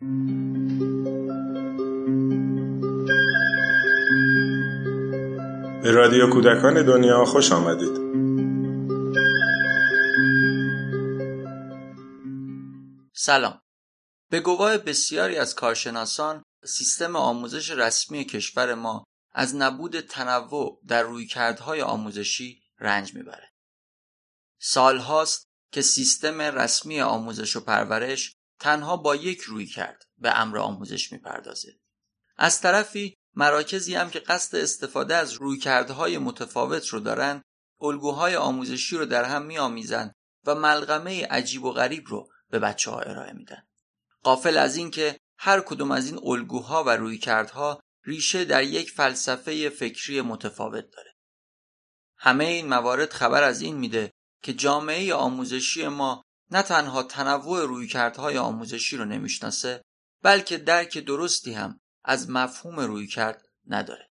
به رادیو کودکان دنیا خوش آمدید سلام به گواه بسیاری از کارشناسان سیستم آموزش رسمی کشور ما از نبود تنوع در رویکردهای آموزشی رنج می‌بره. سالهاست که سیستم رسمی آموزش و پرورش تنها با یک روی کرد به امر آموزش می‌پردازه. از طرفی مراکزی هم که قصد استفاده از رویکردهای متفاوت رو دارن الگوهای آموزشی رو در هم میآمیزند و ملغمه عجیب و غریب رو به بچه ها ارائه میدن. قافل از اینکه هر کدوم از این الگوها و رویکردها ریشه در یک فلسفه فکری متفاوت داره. همه این موارد خبر از این میده که جامعه آموزشی ما نه تنها تنوع رویکردهای آموزشی رو نمی‌شناسه بلکه درک درستی هم از مفهوم رویکرد نداره.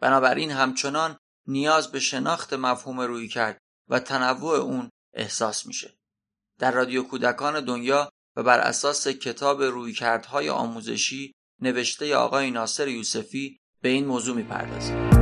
بنابراین همچنان نیاز به شناخت مفهوم رویکرد و تنوع اون احساس میشه. در رادیو کودکان دنیا و بر اساس کتاب رویکردهای آموزشی نوشته آقای ناصر یوسفی به این موضوع می‌پردازیم.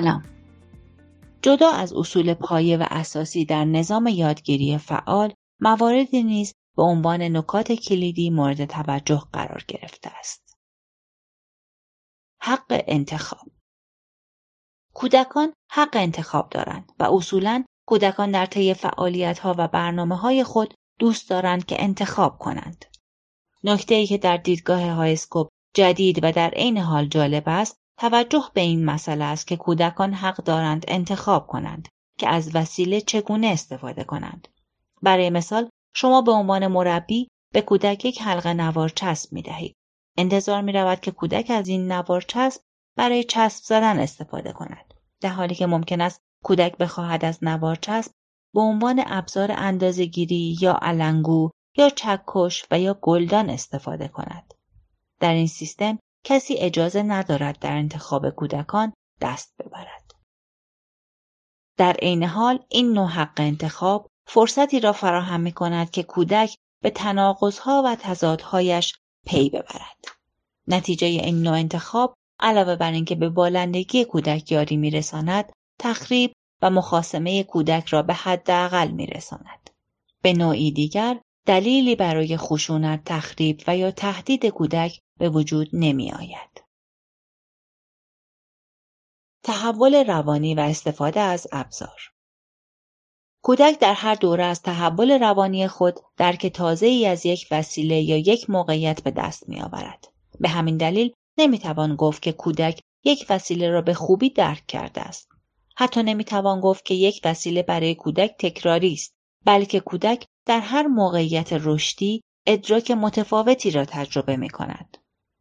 سلام. جدا از اصول پایه و اساسی در نظام یادگیری فعال مواردی نیز به عنوان نکات کلیدی مورد توجه قرار گرفته است. حق انتخاب. کودکان حق انتخاب دارند و اصولا کودکان در طی فعالیت ها و برنامه های خود دوست دارند که انتخاب کنند. نکته ای که در دیدگاه هایسکوپ جدید و در عین حال جالب است توجه به این مسئله است که کودکان حق دارند انتخاب کنند که از وسیله چگونه استفاده کنند. برای مثال شما به عنوان مربی به کودک یک حلقه نوار چسب می دهید. انتظار می رود که کودک از این نوار چسب برای چسب زدن استفاده کند. در حالی که ممکن است کودک بخواهد از نوار چسب به عنوان ابزار اندازهگیری یا علنگو یا چکش و یا گلدان استفاده کند. در این سیستم کسی اجازه ندارد در انتخاب کودکان دست ببرد. در عین حال این نوع حق انتخاب فرصتی را فراهم می کند که کودک به تناقضها و تضادهایش پی ببرد. نتیجه این نوع انتخاب علاوه بر اینکه به بالندگی کودک یاری میرساند تخریب و مخاسمه کودک را به حداقل میرساند به نوعی دیگر دلیلی برای خشونت تخریب و یا تهدید کودک به وجود نمی آید. تحول روانی و استفاده از ابزار کودک در هر دوره از تحول روانی خود درک تازه ای از یک وسیله یا یک موقعیت به دست می آورد. به همین دلیل نمی توان گفت که کودک یک وسیله را به خوبی درک کرده است. حتی نمی توان گفت که یک وسیله برای کودک تکراری است بلکه کودک در هر موقعیت رشدی ادراک متفاوتی را تجربه می کند.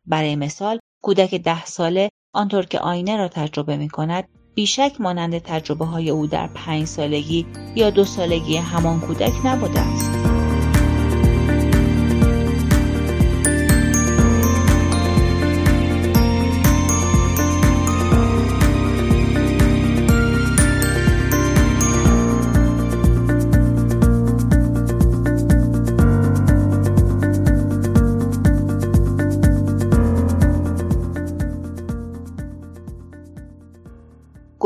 برای مثال کودک ده ساله آنطور که آینه را تجربه می کند بیشک مانند تجربه های او در پنج سالگی یا دو سالگی همان کودک نبوده است.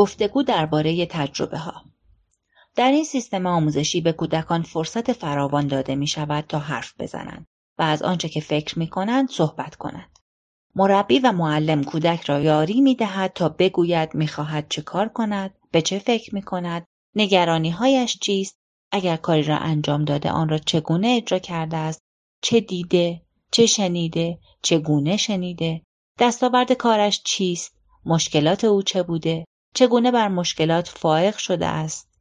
گفتگو درباره تجربه ها در این سیستم آموزشی به کودکان فرصت فراوان داده می شود تا حرف بزنند و از آنچه که فکر می کنند صحبت کنند. مربی و معلم کودک را یاری می دهد تا بگوید می خواهد چه کار کند، به چه فکر می کند، نگرانی هایش چیست، اگر کاری را انجام داده آن را چگونه اجرا کرده است، چه دیده، چه شنیده، چگونه شنیده، دستاورد کارش چیست، مشکلات او چه بوده، چگونه بر مشکلات فائق شده است.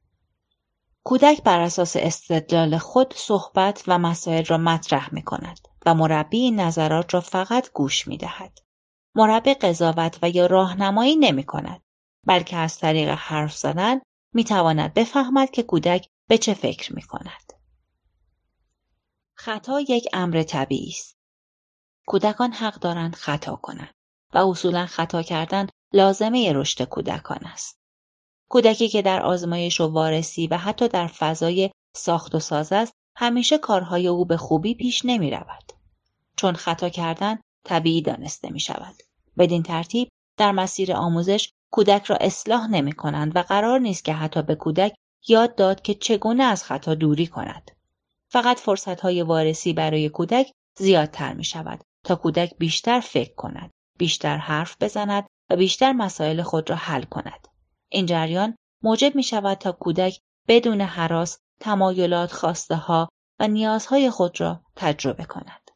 کودک بر اساس استدلال خود صحبت و مسائل را مطرح می کند و مربی این نظرات را فقط گوش می دهد. مربی قضاوت و یا راهنمایی نمی کند بلکه از طریق حرف زدن می تواند بفهمد که کودک به چه فکر می کند. خطا یک امر طبیعی است. کودکان حق دارند خطا کنند و اصولا خطا کردن لازمه رشد کودکان است. کودکی که در آزمایش و وارسی و حتی در فضای ساخت و ساز است همیشه کارهای او به خوبی پیش نمی رود. چون خطا کردن طبیعی دانسته می شود. بدین ترتیب در مسیر آموزش کودک را اصلاح نمی کنند و قرار نیست که حتی به کودک یاد داد که چگونه از خطا دوری کند. فقط فرصت های وارسی برای کودک زیادتر می شود تا کودک بیشتر فکر کند، بیشتر حرف بزند بیشتر مسائل خود را حل کند. این جریان موجب می شود تا کودک بدون حراس تمایلات خواسته ها و نیازهای خود را تجربه کند.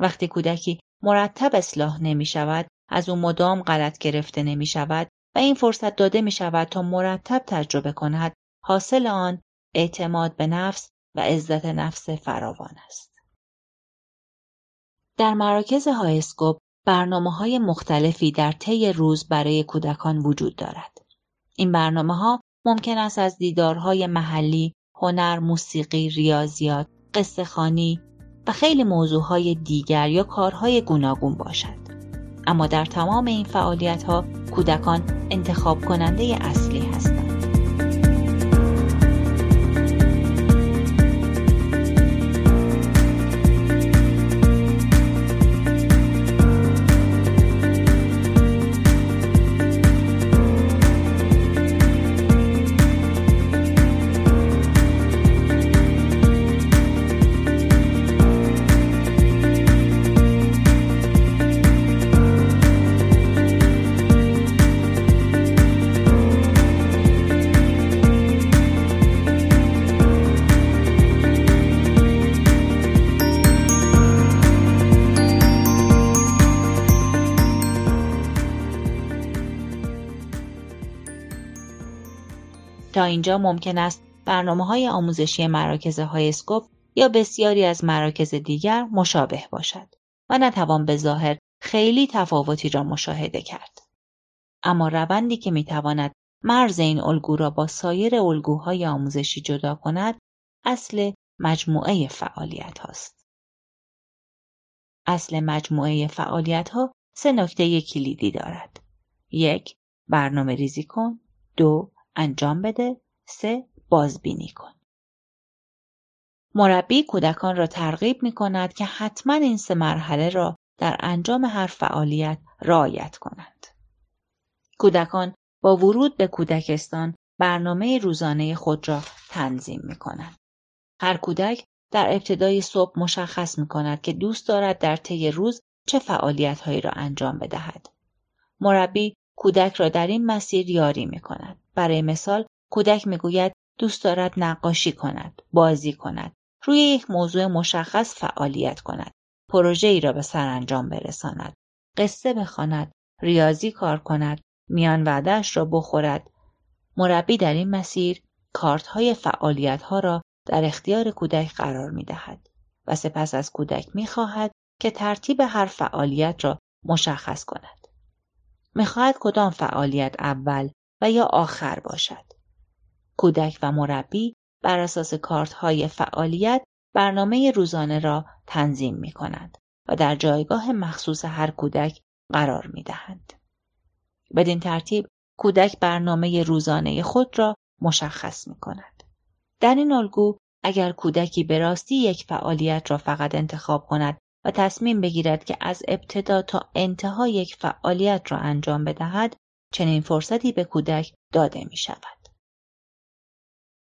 وقتی کودکی مرتب اصلاح نمی شود از او مدام غلط گرفته نمی شود و این فرصت داده می شود تا مرتب تجربه کند حاصل آن اعتماد به نفس و عزت نفس فراوان است. در مراکز هایسکوپ برنامه های مختلفی در طی روز برای کودکان وجود دارد. این برنامه ها ممکن است از دیدارهای محلی، هنر، موسیقی، ریاضیات، قصه خانی و خیلی موضوعهای دیگر یا کارهای گوناگون باشد. اما در تمام این فعالیت ها کودکان انتخاب کننده اصلی هستند. اینجا ممکن است برنامه های آموزشی مراکز های اسکوپ یا بسیاری از مراکز دیگر مشابه باشد و نتوان به ظاهر خیلی تفاوتی را مشاهده کرد. اما روندی که می‌تواند مرز این الگو را با سایر الگوهای آموزشی جدا کند اصل مجموعه فعالیت هاست. اصل مجموعه فعالیت ها سه نکته کلیدی دارد. یک برنامه ریزی کن. دو انجام بده سه بازبینی کن مربی کودکان را ترغیب می کند که حتما این سه مرحله را در انجام هر فعالیت رعایت کنند. کودکان با ورود به کودکستان برنامه روزانه خود را تنظیم می کنند. هر کودک در ابتدای صبح مشخص می کند که دوست دارد در طی روز چه فعالیت هایی را انجام بدهد. مربی کودک را در این مسیر یاری می کند. برای مثال کودک می‌گوید دوست دارد نقاشی کند، بازی کند، روی یک موضوع مشخص فعالیت کند، پروژه ای را به سرانجام برساند، قصه بخواند، ریاضی کار کند، میان وعدهش را بخورد. مربی در این مسیر کارت های فعالیت ها را در اختیار کودک قرار می دهد و سپس از کودک می خواهد که ترتیب هر فعالیت را مشخص کند. می‌خواهد کدام فعالیت اول و یا آخر باشد. کودک و مربی بر اساس کارت های فعالیت برنامه روزانه را تنظیم می کنند و در جایگاه مخصوص هر کودک قرار می دهند. بدین ترتیب کودک برنامه روزانه خود را مشخص می کند. در این الگو اگر کودکی به راستی یک فعالیت را فقط انتخاب کند و تصمیم بگیرد که از ابتدا تا انتها یک فعالیت را انجام بدهد چنین فرصتی به کودک داده می شود.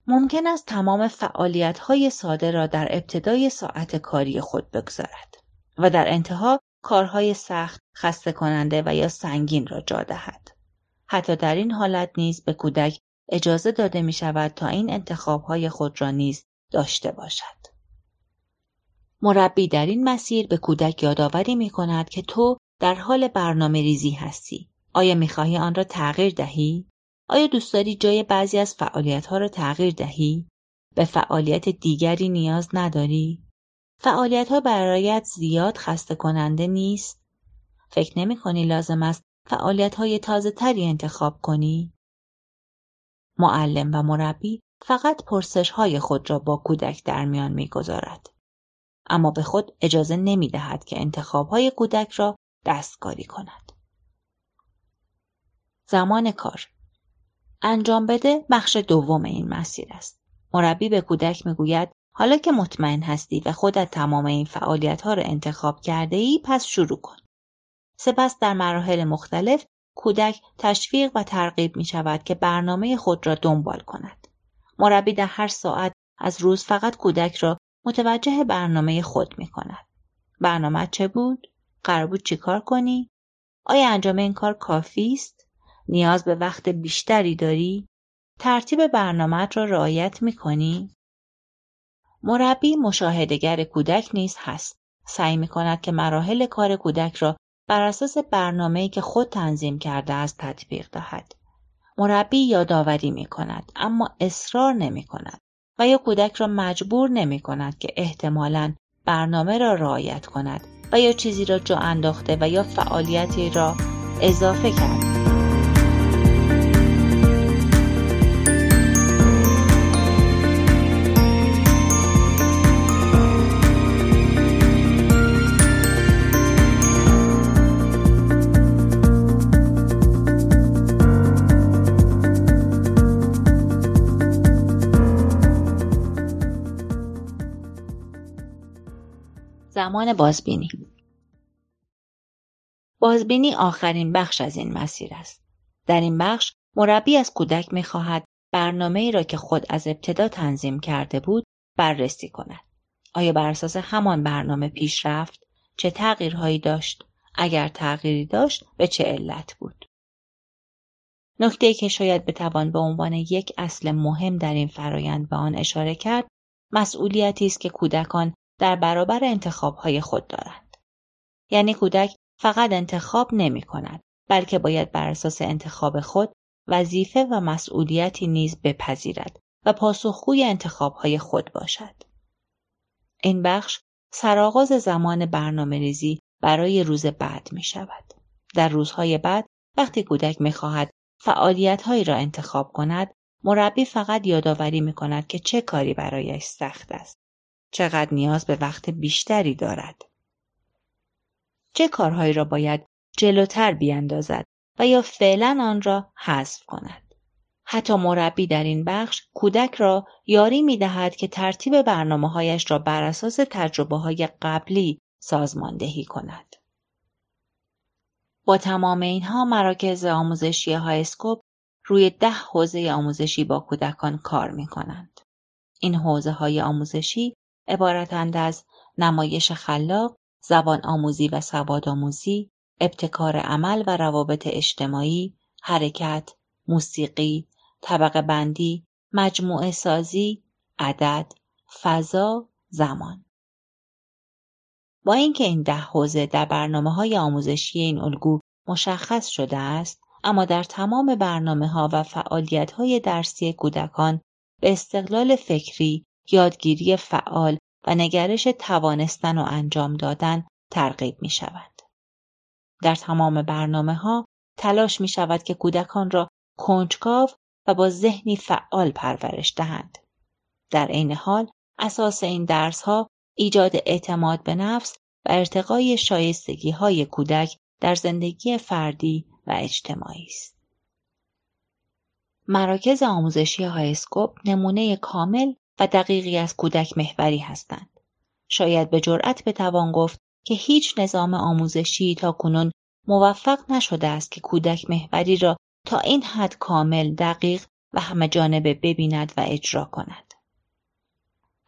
ممکن است تمام فعالیت های ساده را در ابتدای ساعت کاری خود بگذارد و در انتها کارهای سخت، خسته کننده و یا سنگین را جا دهد. حتی در این حالت نیز به کودک اجازه داده می شود تا این انتخابهای خود را نیز داشته باشد. مربی در این مسیر به کودک یادآوری می کند که تو در حال برنامه ریزی هستی. آیا می خواهی آن را تغییر دهی؟ آیا دوست داری جای بعضی از فعالیت ها را تغییر دهی؟ به فعالیت دیگری نیاز نداری؟ فعالیت ها برایت زیاد خسته کننده نیست؟ فکر نمی کنی لازم است فعالیت های تازه تری انتخاب کنی؟ معلم و مربی فقط پرسش های خود را با کودک در میان می گذارد. اما به خود اجازه نمی دهد که انتخاب های کودک را دستکاری کند. زمان کار انجام بده بخش دوم این مسیر است. مربی به کودک می‌گوید حالا که مطمئن هستی و خودت تمام این فعالیت ها را انتخاب کرده ای پس شروع کن. سپس در مراحل مختلف کودک تشویق و ترغیب می شود که برنامه خود را دنبال کند. مربی در هر ساعت از روز فقط کودک را متوجه برنامه خود می کند. برنامه چه بود؟ قرار بود چیکار کنی؟ آیا انجام این کار کافی است؟ نیاز به وقت بیشتری داری؟ ترتیب برنامه را رعایت می کنی؟ مربی مشاهدگر کودک نیز هست. سعی می کند که مراحل کار کودک را بر اساس برنامه‌ای که خود تنظیم کرده است تطبیق دهد. مربی یادآوری می کند اما اصرار نمی کند و یا کودک را مجبور نمی کند که احتمالاً برنامه را رعایت کند و یا چیزی را جا انداخته و یا فعالیتی را اضافه کرده. زمان بازبینی بازبینی آخرین بخش از این مسیر است. در این بخش مربی از کودک می خواهد برنامه ای را که خود از ابتدا تنظیم کرده بود بررسی کند. آیا بر اساس همان برنامه پیش رفت؟ چه تغییرهایی داشت؟ اگر تغییری داشت به چه علت بود؟ نکته که شاید بتوان به عنوان یک اصل مهم در این فرایند به آن اشاره کرد مسئولیتی است که کودکان در برابر انتخابهای خود دارند. یعنی کودک فقط انتخاب نمی کند بلکه باید بر اساس انتخاب خود وظیفه و مسئولیتی نیز بپذیرد و پاسخگوی انتخابهای خود باشد. این بخش سرآغاز زمان برنامه ریزی برای روز بعد می شود. در روزهای بعد وقتی کودک می خواهد فعالیت هایی را انتخاب کند مربی فقط یادآوری می کند که چه کاری برایش سخت است. چقدر نیاز به وقت بیشتری دارد. چه کارهایی را باید جلوتر بیاندازد و یا فعلا آن را حذف کند. حتی مربی در این بخش کودک را یاری می دهد که ترتیب برنامه هایش را بر اساس تجربه های قبلی سازماندهی کند. با تمام اینها مراکز آموزشی هایسکوپ روی ده حوزه آموزشی با کودکان کار می کنند. این حوزه های آموزشی عبارتند از نمایش خلاق، زبان آموزی و سواد آموزی، ابتکار عمل و روابط اجتماعی، حرکت، موسیقی، طبقه بندی، مجموعه سازی، عدد، فضا، زمان. با اینکه این ده حوزه در برنامه های آموزشی این الگو مشخص شده است، اما در تمام برنامه ها و فعالیت های درسی کودکان به استقلال فکری یادگیری فعال و نگرش توانستن و انجام دادن ترغیب می شود. در تمام برنامه ها تلاش می شود که کودکان را کنجکاو و با ذهنی فعال پرورش دهند. در عین حال اساس این درس ها ایجاد اعتماد به نفس و ارتقای شایستگی های کودک در زندگی فردی و اجتماعی است. مراکز آموزشی هایسکوپ نمونه کامل و دقیقی از کودک محوری هستند. شاید به جرأت بتوان گفت که هیچ نظام آموزشی تا کنون موفق نشده است که کودک محوری را تا این حد کامل دقیق و همه جانبه ببیند و اجرا کند.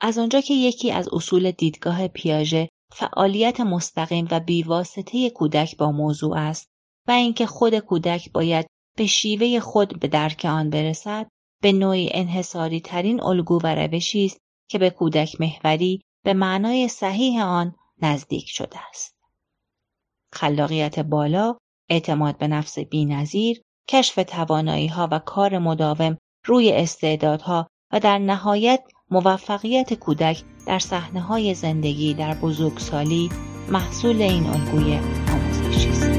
از آنجا که یکی از اصول دیدگاه پیاژه فعالیت مستقیم و بیواسطه کودک با موضوع است و اینکه خود کودک باید به شیوه خود به درک آن برسد به نوعی انحصاری ترین الگو و روشی است که به کودک محوری به معنای صحیح آن نزدیک شده است. خلاقیت بالا، اعتماد به نفس بینظیر، کشف توانایی ها و کار مداوم روی استعدادها و در نهایت موفقیت کودک در صحنه های زندگی در بزرگسالی محصول این الگوی آموزشی است.